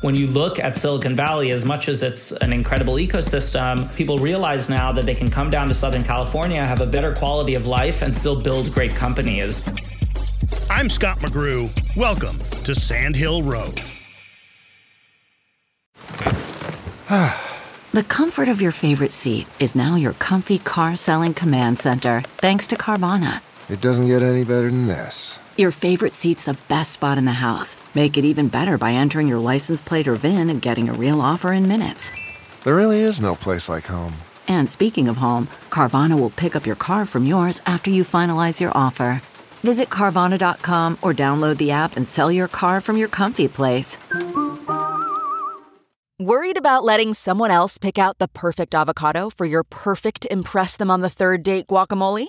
when you look at Silicon Valley, as much as it's an incredible ecosystem, people realize now that they can come down to Southern California, have a better quality of life, and still build great companies. I'm Scott McGrew. Welcome to Sand Hill Road. the comfort of your favorite seat is now your comfy car selling command center, thanks to Carvana. It doesn't get any better than this. Your favorite seat's the best spot in the house. Make it even better by entering your license plate or VIN and getting a real offer in minutes. There really is no place like home. And speaking of home, Carvana will pick up your car from yours after you finalize your offer. Visit Carvana.com or download the app and sell your car from your comfy place. Worried about letting someone else pick out the perfect avocado for your perfect Impress Them on the Third Date guacamole?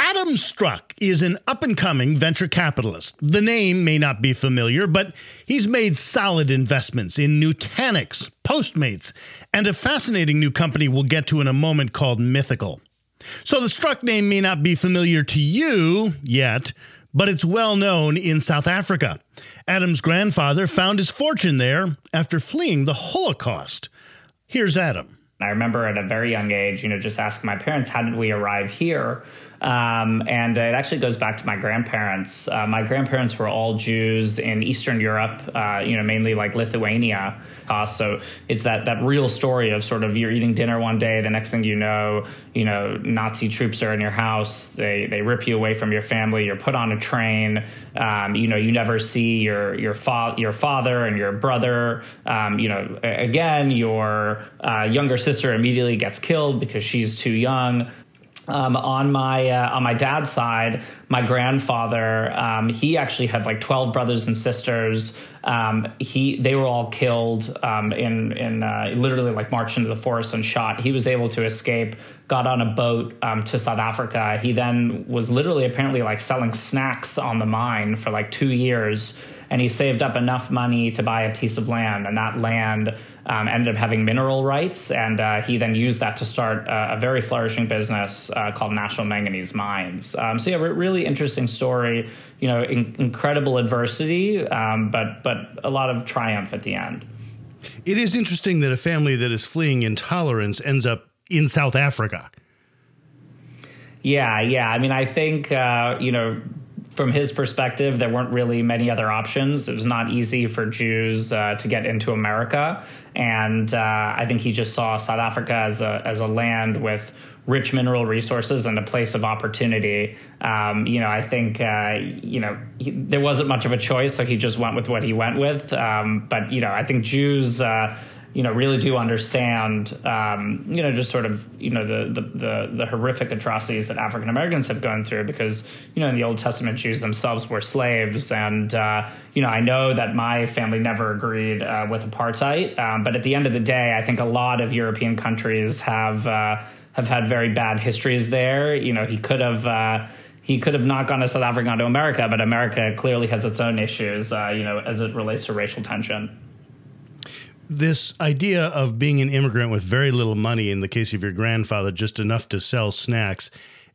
Adam Struck is an up and coming venture capitalist. The name may not be familiar, but he's made solid investments in Nutanix, Postmates, and a fascinating new company we'll get to in a moment called Mythical. So the Struck name may not be familiar to you yet, but it's well known in South Africa. Adam's grandfather found his fortune there after fleeing the Holocaust. Here's Adam. I remember at a very young age, you know, just asking my parents, how did we arrive here? Um, and it actually goes back to my grandparents. Uh, my grandparents were all Jews in Eastern Europe, uh, you know, mainly like Lithuania. Uh, so it's that that real story of sort of you're eating dinner one day, the next thing you know, you know, Nazi troops are in your house. They they rip you away from your family. You're put on a train. Um, you know, you never see your your fa- your father and your brother. Um, you know, again, your uh, younger sister immediately gets killed because she's too young. Um, on my uh, on my dad's side, my grandfather, um, he actually had like twelve brothers and sisters. Um, he they were all killed um, in in uh, literally like marched into the forest and shot. He was able to escape, got on a boat um, to South Africa. He then was literally apparently like selling snacks on the mine for like two years and he saved up enough money to buy a piece of land, and that land um, ended up having mineral rights, and uh, he then used that to start a, a very flourishing business uh, called National Manganese Mines. Um, so yeah, really interesting story. You know, in, incredible adversity, um, but but a lot of triumph at the end. It is interesting that a family that is fleeing intolerance ends up in South Africa. Yeah, yeah. I mean, I think uh, you know from his perspective, there weren't really many other options. It was not easy for Jews uh, to get into America, and uh, I think he just saw South Africa as a as a land with rich mineral resources and a place of opportunity. Um, you know, I think uh, you know he, there wasn't much of a choice, so he just went with what he went with. Um, but you know, I think Jews uh, you know really do understand um, you know just sort of you know the, the the, the horrific atrocities that African Americans have gone through because you know in the Old Testament Jews themselves were slaves. And uh, you know I know that my family never agreed uh, with apartheid. Um, but at the end of the day I think a lot of European countries have uh, have had very bad histories there. You know he could have uh, he could have not gone to South Africa, gone to America, but America clearly has its own issues, uh, you know, as it relates to racial tension this idea of being an immigrant with very little money in the case of your grandfather just enough to sell snacks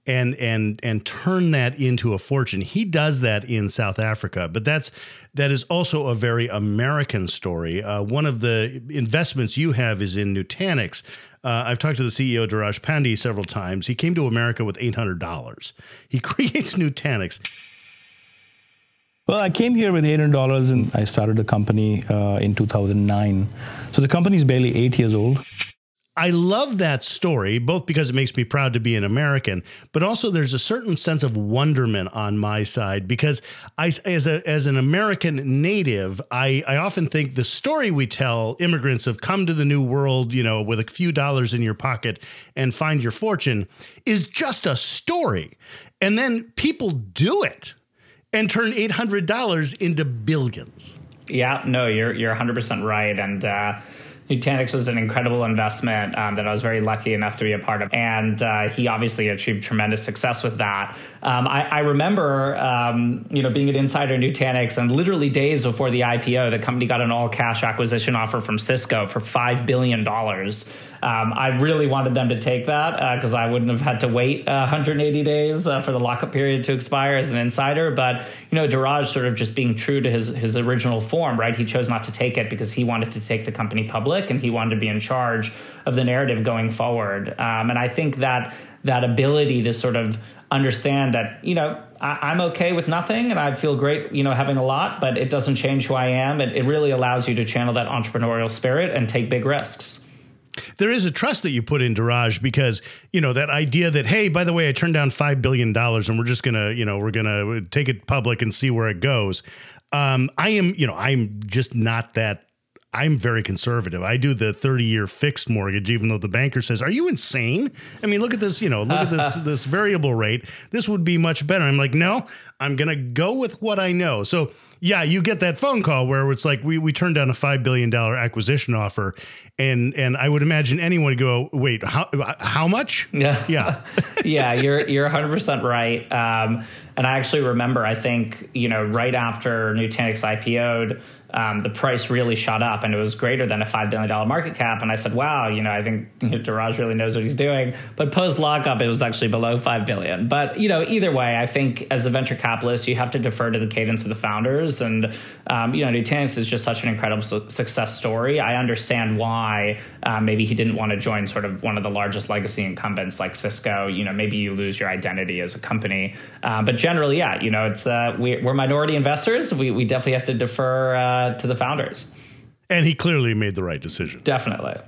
and and and turn that into a fortune he does that in south africa but that's that is also a very american story uh, one of the investments you have is in nutanix uh, I've talked to the CEO, Dheeraj Pandey, several times. He came to America with $800. He creates Nutanix. Well, I came here with $800 and I started the company uh, in 2009. So the company is barely eight years old. I love that story, both because it makes me proud to be an American, but also there's a certain sense of wonderment on my side because I, as a as an American native, I, I often think the story we tell immigrants of come to the new world, you know, with a few dollars in your pocket and find your fortune is just a story. And then people do it and turn $800 into billions. Yeah, no, you're you're 100 percent right, and. Uh, Nutanix was an incredible investment um, that I was very lucky enough to be a part of, and uh, he obviously achieved tremendous success with that. Um, I, I, remember, um, you know, being an insider in Nutanix, and literally days before the IPO, the company got an all-cash acquisition offer from Cisco for five billion dollars. Um, I really wanted them to take that because uh, I wouldn't have had to wait uh, 180 days uh, for the lockup period to expire as an insider. But you know, Dheeraj sort of just being true to his his original form, right? He chose not to take it because he wanted to take the company public and he wanted to be in charge of the narrative going forward. Um, and I think that that ability to sort of understand that you know I, am okay with nothing and I feel great you know having a lot, but it doesn't change who I am. It really allows you to channel that entrepreneurial spirit and take big risks. There is a trust that you put in Dheeraj because you know that idea that hey, by the way, I turned down five billion dollars and we're just gonna you know we're gonna take it public and see where it goes. Um, I am you know I'm just not that I'm very conservative. I do the 30 year fixed mortgage, even though the banker says, "Are you insane?" I mean, look at this. You know, look at this this variable rate. This would be much better. I'm like, no, I'm gonna go with what I know. So yeah, you get that phone call where it's like we we turned down a five billion dollar acquisition offer, and and I would imagine anyone would go, wait, how how much? Yeah, yeah, yeah. You're you're 100 percent right. Um, and I actually remember, I think you know, right after Nutanix IPO'd um, the price really shot up and it was greater than a $5 billion market cap. And I said, wow, you know, I think you know, Dheeraj really knows what he's doing. But post lockup, it was actually below 5 billion. But, you know, either way, I think as a venture capitalist, you have to defer to the cadence of the founders. And, um, you know, Nutanix is just such an incredible su- success story. I understand why uh, maybe he didn't want to join sort of one of the largest legacy incumbents like Cisco. You know, maybe you lose your identity as a company. Uh, but generally, yeah, you know, it's uh, we, are minority investors. We, we definitely have to defer uh, to the founders. And he clearly made the right decision. Definitely.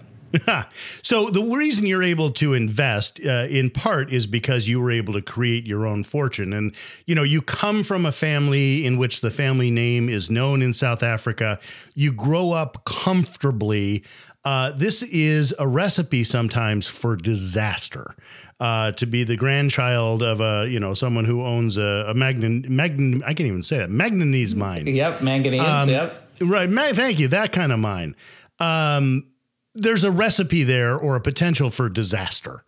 so the reason you're able to invest uh, in part is because you were able to create your own fortune and you know you come from a family in which the family name is known in South Africa you grow up comfortably uh, this is a recipe sometimes for disaster uh, to be the grandchild of a you know someone who owns a, a magnan, magnan I can't even say that manganese mine yep manganese um, yep Right. Thank you. That kind of mind. Um, there's a recipe there or a potential for disaster.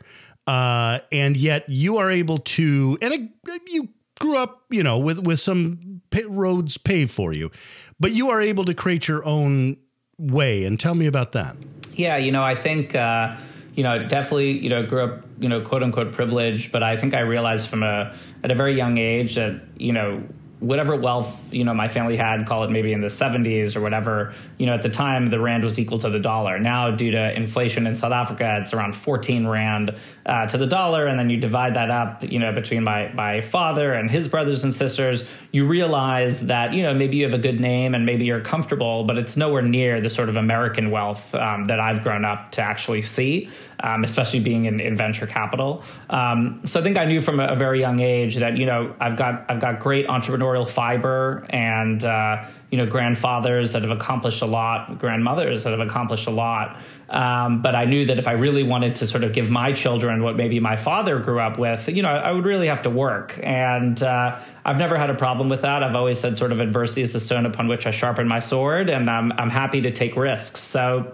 Uh, and yet you are able to, and it, you grew up, you know, with, with some roads paved for you, but you are able to create your own way. And tell me about that. Yeah. You know, I think, uh, you know, definitely, you know, grew up, you know, quote unquote privileged, but I think I realized from a, at a very young age that, you know, whatever wealth you know my family had call it maybe in the 70s or whatever you know at the time the rand was equal to the dollar. Now due to inflation in south africa it's around 14 rand uh, to the dollar and then you divide that up you know between my my father and his brothers and sisters you realize that you know maybe you have a good name and maybe you're comfortable but it's nowhere near the sort of american wealth um, that i've grown up to actually see um, especially being in, in venture capital. Um, so i think i knew from a, a very young age that you know i've got i've got great entrepreneur entrepreneurial fiber and uh, you know grandfathers that have accomplished a lot, grandmothers that have accomplished a lot. Um, but I knew that if I really wanted to sort of give my children what maybe my father grew up with, you know, I would really have to work. And uh, I've never had a problem with that. I've always said sort of adversity is the stone upon which I sharpen my sword, and I'm I'm happy to take risks. So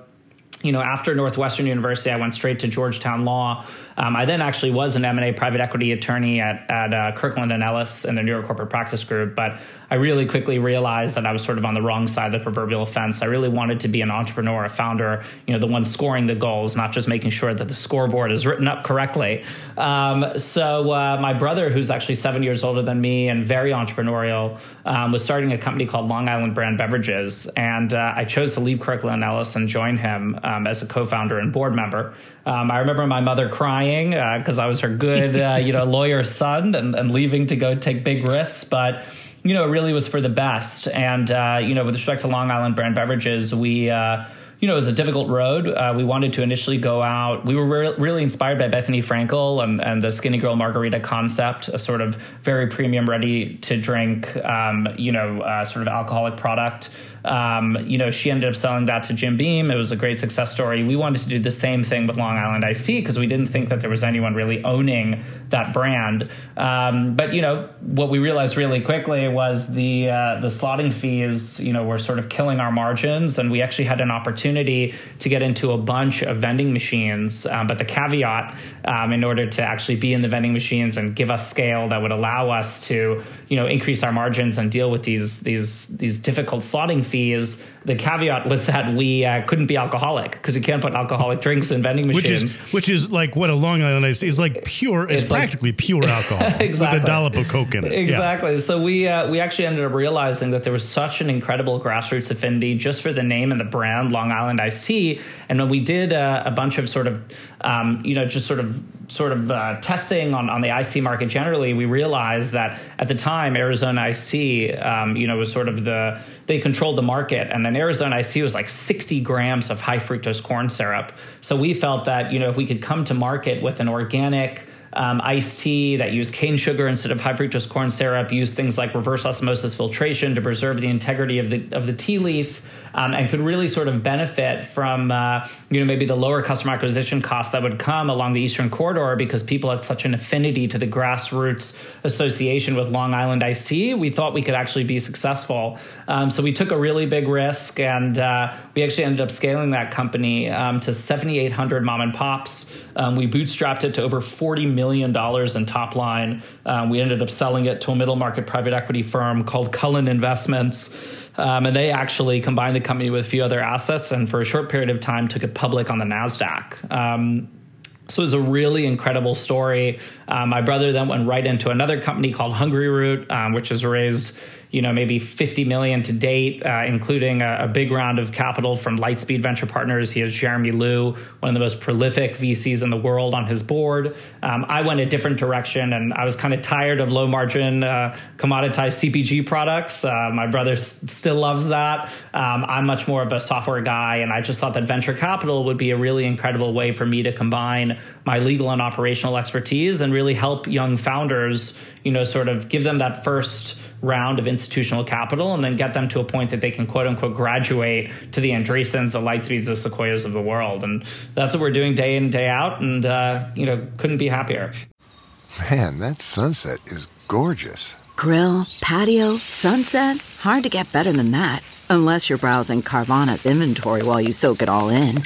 you know, after Northwestern University, I went straight to Georgetown Law. Um, I then actually was an M&A private equity attorney at, at uh, Kirkland and Ellis in the New York Corporate Practice Group. But I really quickly realized that I was sort of on the wrong side of the proverbial fence. I really wanted to be an entrepreneur, a founder, you know, the one scoring the goals, not just making sure that the scoreboard is written up correctly. Um, so uh, my brother, who's actually seven years older than me and very entrepreneurial, um, was starting a company called Long Island Brand Beverages, and uh, I chose to leave Kirkland and Ellis and join him um, as a co-founder and board member. Um, I remember my mother crying because uh, I was her good, uh, you know, lawyer son and, and leaving to go take big risks, but you know, it really was for the best. And uh, you know, with respect to Long Island brand beverages, we uh, you know, it was a difficult road. Uh, we wanted to initially go out. We were re- really inspired by Bethenny Frankel and, and, the Skinnygirl Margarita concept, a sort of very premium, ready to drink, um, you know, uh, sort of alcoholic product. Um, you know, she ended up selling that to Jim Beam. It was a great success story. We wanted to do the same thing with Long Island Iced Tea because we didn't think that there was anyone really owning that brand. Um, but you know, what we realized really quickly was the uh, the slotting fees. You know, were sort of killing our margins, and we actually had an opportunity to get into a bunch of vending machines. Um, but the caveat, um, in order to actually be in the vending machines and give us scale that would allow us to, you know, increase our margins and deal with these these these difficult slotting fees fees the caveat was that we uh, couldn't be alcoholic because you can't put alcoholic drinks in vending machines. Which is, which is like what a Long Island Iced is like pure. It's, it's practically like, pure alcohol exactly. with a dollop of coke in it. Exactly. Yeah. So we uh, we actually ended up realizing that there was such an incredible grassroots affinity just for the name and the brand Long Island Iced Tea. And when we did uh, a bunch of sort of um, you know just sort of sort of uh, testing on, on the iced tea market generally, we realized that at the time Arizona iced tea, um, you know, was sort of the they controlled the market, and then Arizona iced tea was like 60 grams of high fructose corn syrup. So we felt that you know if we could come to market with an organic um, iced tea that used cane sugar instead of high fructose corn syrup, used things like reverse osmosis filtration to preserve the integrity of the of the tea leaf um, and could really sort of benefit from uh, you know maybe the lower customer acquisition costs that would come along the Eastern Corridor because people had such an affinity to the grassroots association with Long Island iced tea. We thought we could actually be successful, um, so we took a really big risk, and uh, we actually ended up scaling that company um, to 7,800 mom and pops. Um, we bootstrapped it to over $40 million in top line. Um, we ended up selling it to a middle market private equity firm called Cullen Investments. Um, and they actually combined the company with a few other assets and for a short period of time took it public on the NASDAQ. Um, so it was a really incredible story. Um, my brother then went right into another company called Hungryroot, um, which has raised you know maybe 50 million to date, uh, including a, a, big round of capital from Lightspeed Venture Partners. He has Jeremy Liew, one of the most prolific VCs in the world, on his board. Um, I went a different direction, and I was kind of tired of low margin uh, commoditized CPG products. Uh, my brother s- still loves that. Um, I'm much more of a software guy, and I just thought that venture capital would be a really incredible way for me to combine my legal and operational expertise and really help young founders. You know, sort of give them that first round of institutional capital and then get them to a point that they can quote unquote graduate to the Andreessens, the Lightspeeds, the Sequoias of the world. And that's what we're doing day in, day out. And, uh, you know, couldn't be happier. Man, that sunset is gorgeous. Grill, patio, sunset. Hard to get better than that. Unless you're browsing Carvana's inventory while you soak it all in.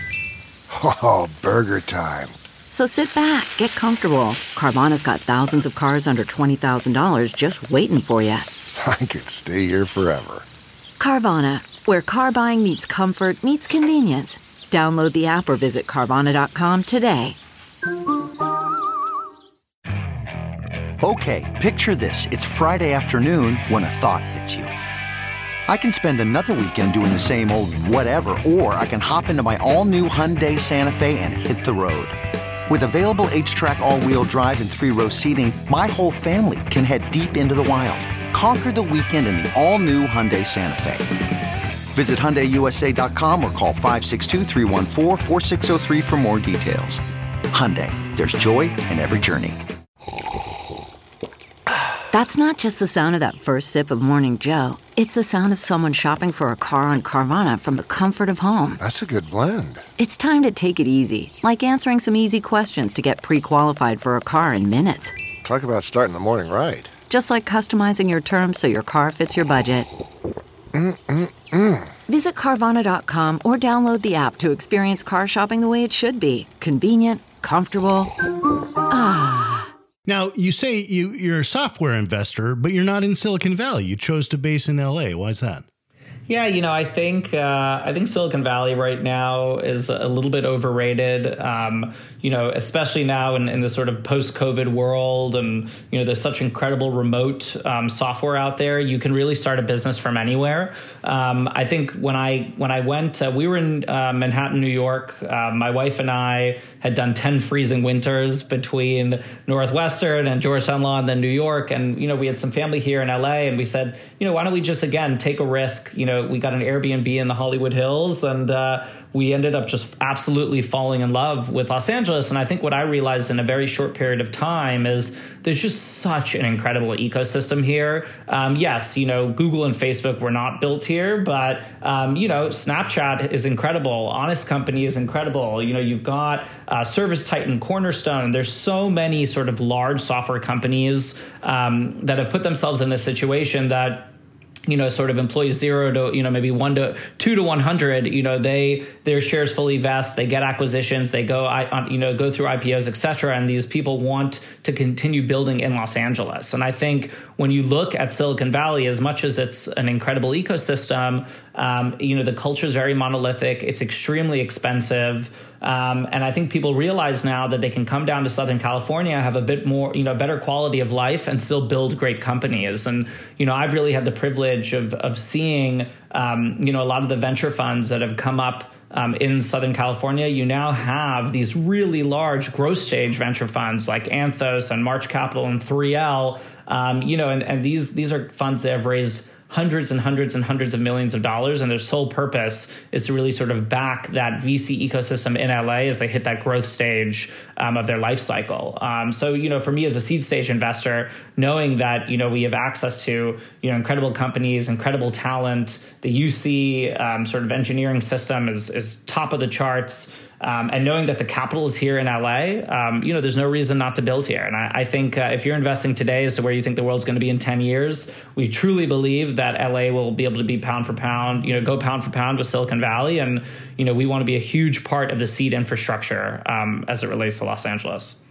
Oh, burger time. So sit back, get comfortable. Carvana's got thousands of cars under $20,000 just waiting for you. I could stay here forever. Carvana, where car buying meets comfort, meets convenience. Download the app or visit Carvana.com today. Okay, picture this. It's Friday afternoon when a thought hits you. I can spend another weekend doing the same old whatever, or I can hop into my all new Hyundai Santa Fe and hit the road. With available HTRAC all-wheel drive and three-row seating, my whole family can head deep into the wild. Conquer the weekend in the all-new Hyundai Santa Fe. Visit HyundaiUSA.com or call 562 for more details. Hyundai, there's joy in every journey. That's not just the sound of that first sip of Morning Joe. It's the sound of someone shopping for a car on Carvana from the comfort of home. That's a good blend. It's time to take it easy, like answering some easy questions to get pre qualified for a car in minutes. Talk about starting the morning right. Just like customizing your terms so your car fits your budget. Mm-mm-mm. Visit Carvana.com or download the app to experience car shopping the way it should be convenient, comfortable. Ah. Now, you say you, you're a software investor, but you're not in Silicon Valley. You chose to base in LA. Why is that? Yeah, you know, I think uh, I think Silicon Valley right now is a little bit overrated. Um, you know, especially now in, in the sort of post-COVID world, and you know, there's such incredible remote um, software out there. You can really start a business from anywhere. Um, I think when I when I went, uh, we were in uh, Manhattan, New York. Uh, my wife and I had done ten freezing winters between Northwestern and Georgetown Law, and then New York. And you know, we had some family here in LA, and we said, you know, why don't we just again take a risk? You know we got an Airbnb in the Hollywood Hills, and uh, we ended up just absolutely falling in love with Los Angeles. And I think what I realized in a very short period of time is there's just such an incredible ecosystem here. Um, yes, you know, Google and Facebook were not built here, but um, you know, Snapchat is incredible. Honest Company is incredible. You know, you've got uh, Service Titan, Cornerstone. There's so many sort of large software companies um, that have put themselves in this situation that you know, sort of employees zero to, you know, maybe one to two to 100, you know, they, their shares fully vest, they get acquisitions, they go, I, you know, go through IPOs, et cetera. And these people want to continue building in Los Angeles. And I think when you look at Silicon Valley, as much as it's an incredible ecosystem, um, you know, the culture is very monolithic. It's extremely expensive. Um, and I think people realize now that they can come down to Southern California, have a bit more, you know, better quality of life, and still build great companies. And you know, I've really had the privilege of of seeing, um, you know, a lot of the venture funds that have come up. Um, in Southern California, you now have these really large growth stage venture funds like Anthos and March Capital and 3L. Um, you know, and, and these these are funds that have raised hundreds and hundreds and hundreds of millions of dollars, and their sole purpose is to really sort of back that VC ecosystem in LA as they hit that growth stage um, of their life cycle. Um, so, you know, for me as a seed stage investor, knowing that you know we have access to you know incredible companies, incredible talent, the UC um, sort of engineering system is is top of the charts. Um, and knowing that the capital is here in LA, um, you know, there's no reason not to build here. And I, I think uh, if you're investing today as to where you think the world's going to be in 10 years, we truly believe that LA will be able to be pound for pound, you know, go pound for pound with Silicon Valley. And, you know, we want to be a huge part of the seed infrastructure um, as it relates to Los Angeles.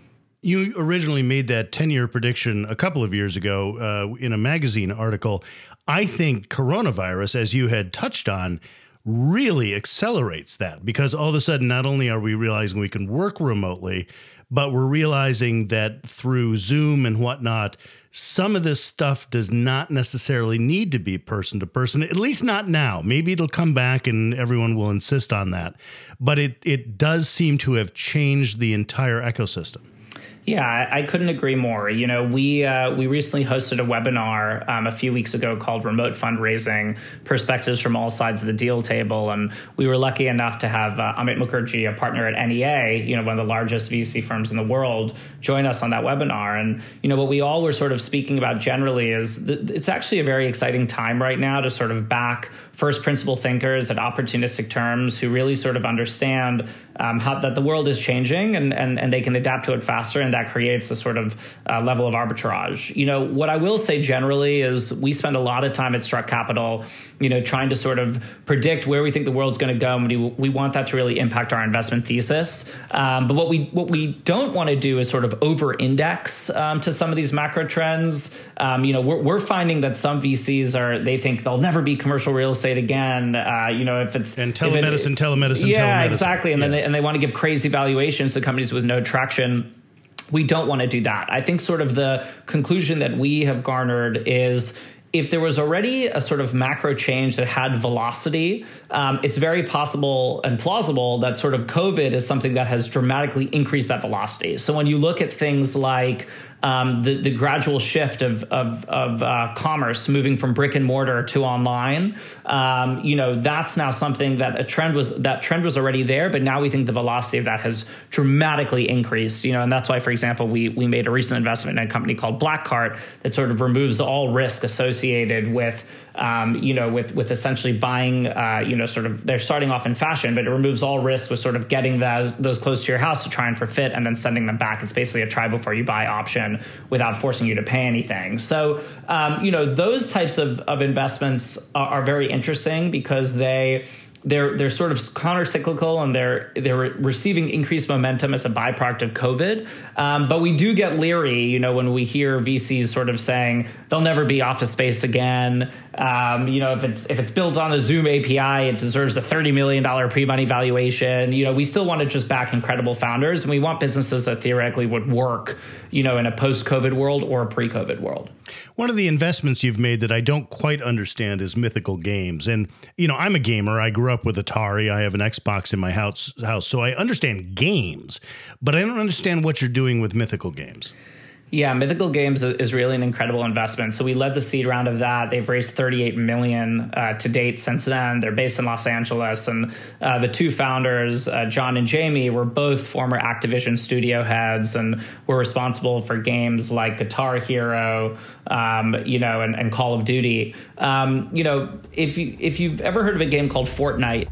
You originally made that 10 year prediction a couple of years ago uh, in a magazine article. I think coronavirus, as you had touched on, really accelerates that because all of a sudden, not only are we realizing we can work remotely, but we're realizing that through Zoom and whatnot, some of this stuff does not necessarily need to be person to person, at least not now. Maybe it'll come back and everyone will insist on that. But it, it does seem to have changed the entire ecosystem. Yeah, I, couldn't agree more. You know, we uh, we recently hosted a webinar um, a few weeks ago called "Remote Fundraising: Perspectives from All Sides of the Deal Table," and we were lucky enough to have uh, Amit Mukherjee, a partner at NEA, you know, one of the largest VC firms in the world, join us on that webinar. And you know, what we all were sort of speaking about generally is it's actually a very exciting time right now to sort of back first principle thinkers at opportunistic terms who really sort of understand um, how that the world is changing and, and, and they can adapt to it faster and that creates a sort of uh, level of arbitrage. You know, what I will say generally is we spend a lot of time at Struck Capital, you know, trying to sort of predict where we think the world's going to go, and we, we want that to really impact our investment thesis. Um, but what we what we don't want to do is sort of over-index um, to some of these macro trends. Um, you know, we're, we're finding that some VCs are they think they'll never be commercial real estate again. Uh, you know, if it's and telemedicine, it, telemedicine, yeah, telemedicine. exactly, and yes. then they, and they want to give crazy valuations to companies with no traction we don't want to do that. I think sort of the conclusion that we have garnered is if there was already a sort of macro change that had velocity, um, it's very possible and plausible that sort of COVID is something that has dramatically increased that velocity. So when you look at things like um, the, the gradual shift of, of, of uh, commerce moving from brick and mortar to online, um, you know, that's now something that a trend was that trend was already there, but now we think the velocity of that has dramatically increased. You know, and that's why, for example, we we made a recent investment in a company called Blackcart that sort of removes all risk associated with um, you know, with with essentially buying, uh, you know, sort of they're starting off in fashion, but it removes all risk with sort of getting those those close to your house to try and for fit, and then sending them back. It's basically a try before you buy option without forcing you to pay anything. So, um, you know, those types of of investments are, are very interesting because they they're they're sort of counter cyclical and they're they're receiving increased momentum as a byproduct of COVID. Um, but we do get leery, you know, when we hear VCs sort of saying they'll never be office space again. Um, you know, if it's if it's built on a Zoom API, it deserves a thirty million dollar pre money valuation. You know, we still want to just back incredible founders, and we want businesses that theoretically would work, you know, in a post COVID world or a pre COVID world. One of the investments you've made that I don't quite understand is Mythical Games, and you know, I'm a gamer. I grew up with Atari. I have an Xbox in my house, house, so I understand games, but I don't understand what you're doing with Mythical Games. Yeah, Mythical Games is really an incredible investment. So we led the seed round of that. They've raised 38 million uh, to date since then. They're based in Los Angeles, and uh, the two founders, uh, John and Jamie, were both former Activision studio heads and were responsible for games like Guitar Hero, um, you know, and, and, Call of Duty. Um, you know, if you if you've ever heard of a game called Fortnite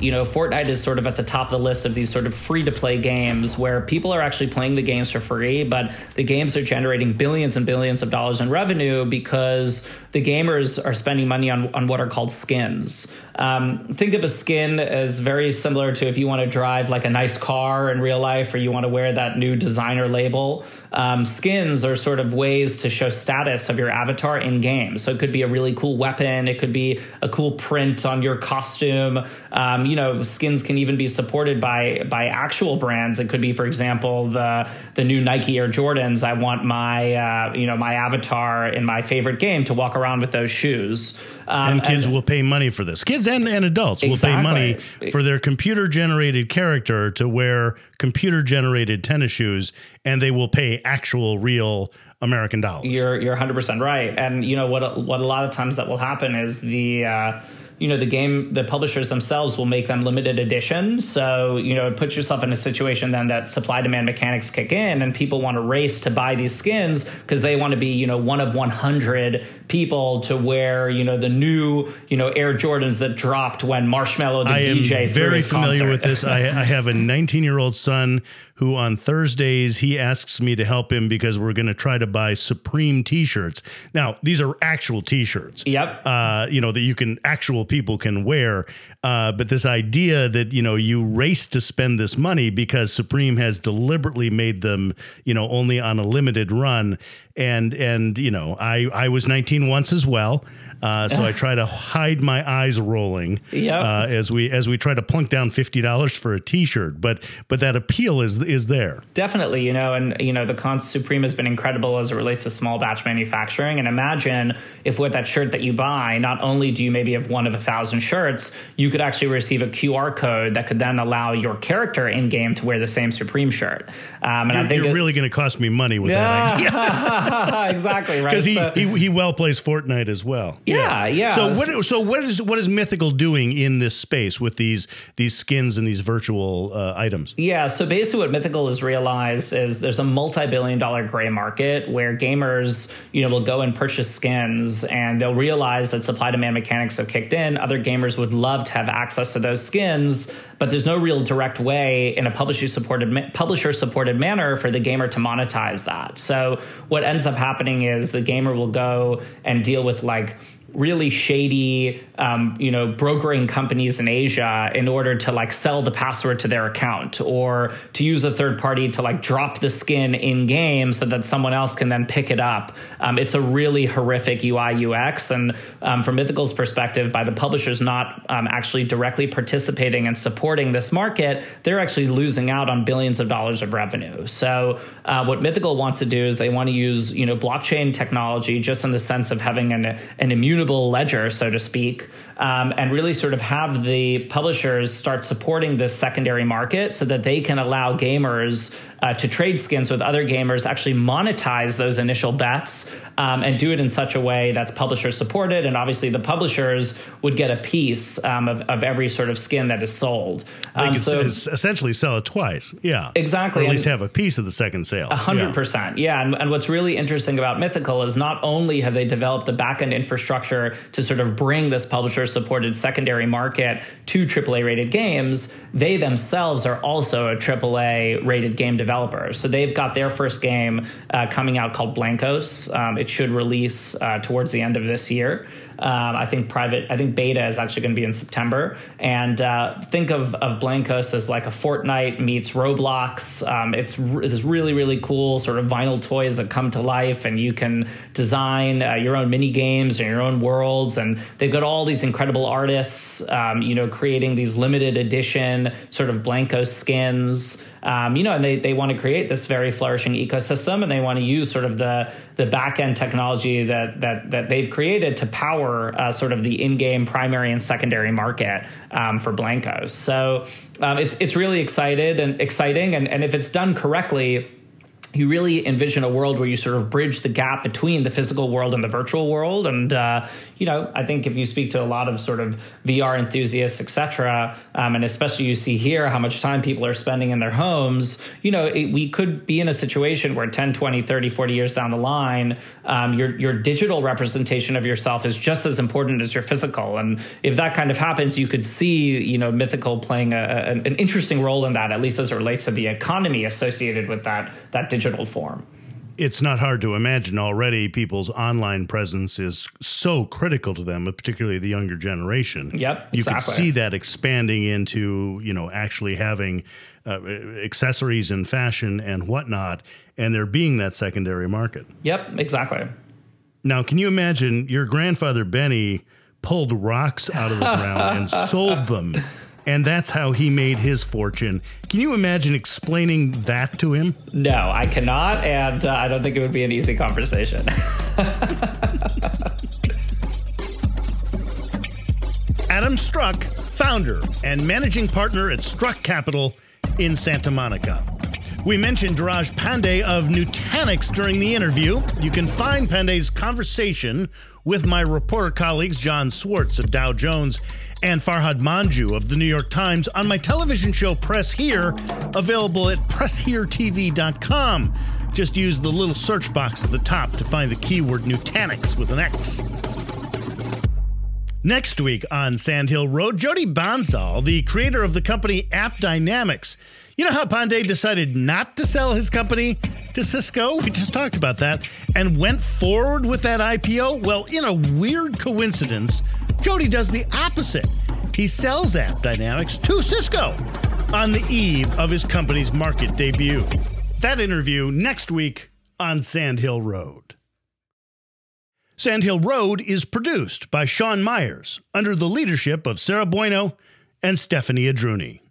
you know, Fortnite is sort of at the top of the list of these sort of free to play games where people are actually playing the games for free, but the games are generating billions and billions of dollars in revenue because the gamers are spending money on, on what are called skins. Um, think of a skin as very similar to if you want to drive like a nice car in real life or you want to wear that new designer label. Um, skins are sort of ways to show status of your avatar in games. So it could be a really cool weapon, it could be a cool print on your costume. Um, you know, skins can even be supported by by actual brands. It could be, for example, the the new Nike Air Jordans. I want my uh, you know my avatar in my favorite game to walk around with those shoes. Um, and kids and, will pay money for this. Kids and, and adults exactly. will pay money for their computer generated character to wear computer generated tennis shoes, and they will pay actual, real American dollars. You're you're 100 percent right. And you know what? What a lot of times that will happen is the uh, you know the game the publishers themselves will make them limited edition so you know it puts yourself in a situation then that supply demand mechanics kick in and people want to race to buy these skins because they want to be you know one of 100 people to wear you know the new you know air jordans that dropped when Marshmello the I dj am very familiar concert. with this I, I have a 19 year old son who on Thursdays he asks me to help him because we're going to try to buy Supreme T-shirts. Now these are actual T-shirts. Yep. Uh, you know that you can actual people can wear. Uh, but this idea that you know you race to spend this money because Supreme has deliberately made them you know only on a limited run, and and you know I I was 19 once as well. Uh, so I try to hide my eyes rolling yep. uh, as we as we try to plunk down fifty dollars for a T-shirt. But but that appeal is is there definitely. You know, and you know the Con Supreme has been incredible as it relates to small batch manufacturing. And imagine if with that shirt that you buy, not only do you maybe have one of a thousand shirts, you could actually receive a QR code that could then allow your character in game to wear the same Supreme shirt. Um, and you're, I think you're it, really going to cost me money with yeah, that idea. exactly right. Because he, so, he he well plays Fortnite as well. Yeah, yes. yeah. So what? So what is what is Mythical doing in this space with these these skins and these virtual uh, items? Yeah. So basically, what Mythical has realized is there's a multi-billion-dollar gray market where gamers, you know, will go and purchase skins, and they'll realize that supply-demand mechanics have kicked in. Other gamers would love to have access to those skins, but there's no real direct way in a publisher-supported publisher-supported manner for the gamer to monetize that. So what ends up happening is the gamer will go and deal with like really shady, um, you know, brokering companies in Asia in order to like sell the password to their account or to use a third party to like drop the skin in game so that someone else can then pick it up. Um, it's a really horrific UI UX. And um, from Mythical's perspective, by the publishers not um, actually directly participating and supporting this market, they're actually losing out on billions of dollars of revenue. So uh, what Mythical wants to do is they want to use, you know, blockchain technology just in the sense of having an, an immune ledger, so to speak, um, and really sort of have the publishers start supporting this secondary market so that they can allow gamers uh, to trade skins with other gamers, actually monetize those initial bets, um, and do it in such a way that's publisher supported. And obviously, the publishers would get a piece um, of, of, every sort of skin that is sold. They um, could so, essentially sell it twice. Yeah. Exactly. Or at least and have a piece of the second sale. 100%. Yeah. yeah. And, and what's really interesting about Mythical is not only have they developed the backend infrastructure to sort of bring this publisher supported secondary market to AAA rated games, they themselves are also a AAA rated game developer. So they've got their first game uh, coming out called Blankos. Um, it should release uh, towards the end of this year. Um, I think private, I think beta is actually going to be in September. And uh, think of, of Blankos as like a Fortnite meets Roblox. Um, it's this really, really cool sort of vinyl toys that come to life, and you can design uh, your own mini games and your own worlds. And they've got all these incredible artists, um, you know, creating these limited edition sort of Blankos skins. Um, you know, and they, they want to create this very flourishing ecosystem, and they want to use sort of the the back end technology that that that they've created to power uh, sort of the in game primary and secondary market um, for Blankos. So um, it's it's really excited and exciting, and and if it's done correctly you really envision a world where you sort of bridge the gap between the physical world and the virtual world. And uh, you know, I think if you speak to a lot of sort of VR enthusiasts, etc., um, and especially you see here how much time people are spending in their homes, you know, it, we could be in a situation where 10, 20, 30, 40 years down the line, um, your your digital representation of yourself is just as important as your physical. And if that kind of happens, you could see, you know, mythical playing a, a, an interesting role in that, at least as it relates to the economy associated with that that digital form. It's not hard to imagine already people's online presence is so critical to them, particularly the younger generation. Yep, you exactly. could see that expanding into you know actually having uh, accessories and fashion and whatnot, and there being that secondary market. Yep, exactly. Now, can you imagine your grandfather Benny pulled rocks out of the ground and sold them? And that's how he made his fortune. Can you imagine explaining that to him? No, I cannot, and uh, I don't think it would be an easy conversation. Adam Struck, founder and managing partner at Struck Capital in Santa Monica. We mentioned Dheeraj Pandey of Nutanix during the interview. You can find Pandey's conversation with my reporter colleagues Jon Swartz of Dow Jones and Farhad Manjoo of the New York Times on my television show Press Here, available at pressheretv.com. Just use the little search box at the top to find the keyword Nutanix with an X. Next week on Sand Hill Road, Jyoti Bansal, the creator of the company AppDynamics. You know how Pandey decided not to sell his company to Cisco? We just talked about that and went forward with that IPO? Well, in a weird coincidence, Jyoti does the opposite. He sells AppDynamics to Cisco on the eve of his company's market debut. That interview next week on Sand Hill Road. Sand Hill Road is produced by Sean Myers under the leadership of Sarah Bueno and Stephanie Adruni.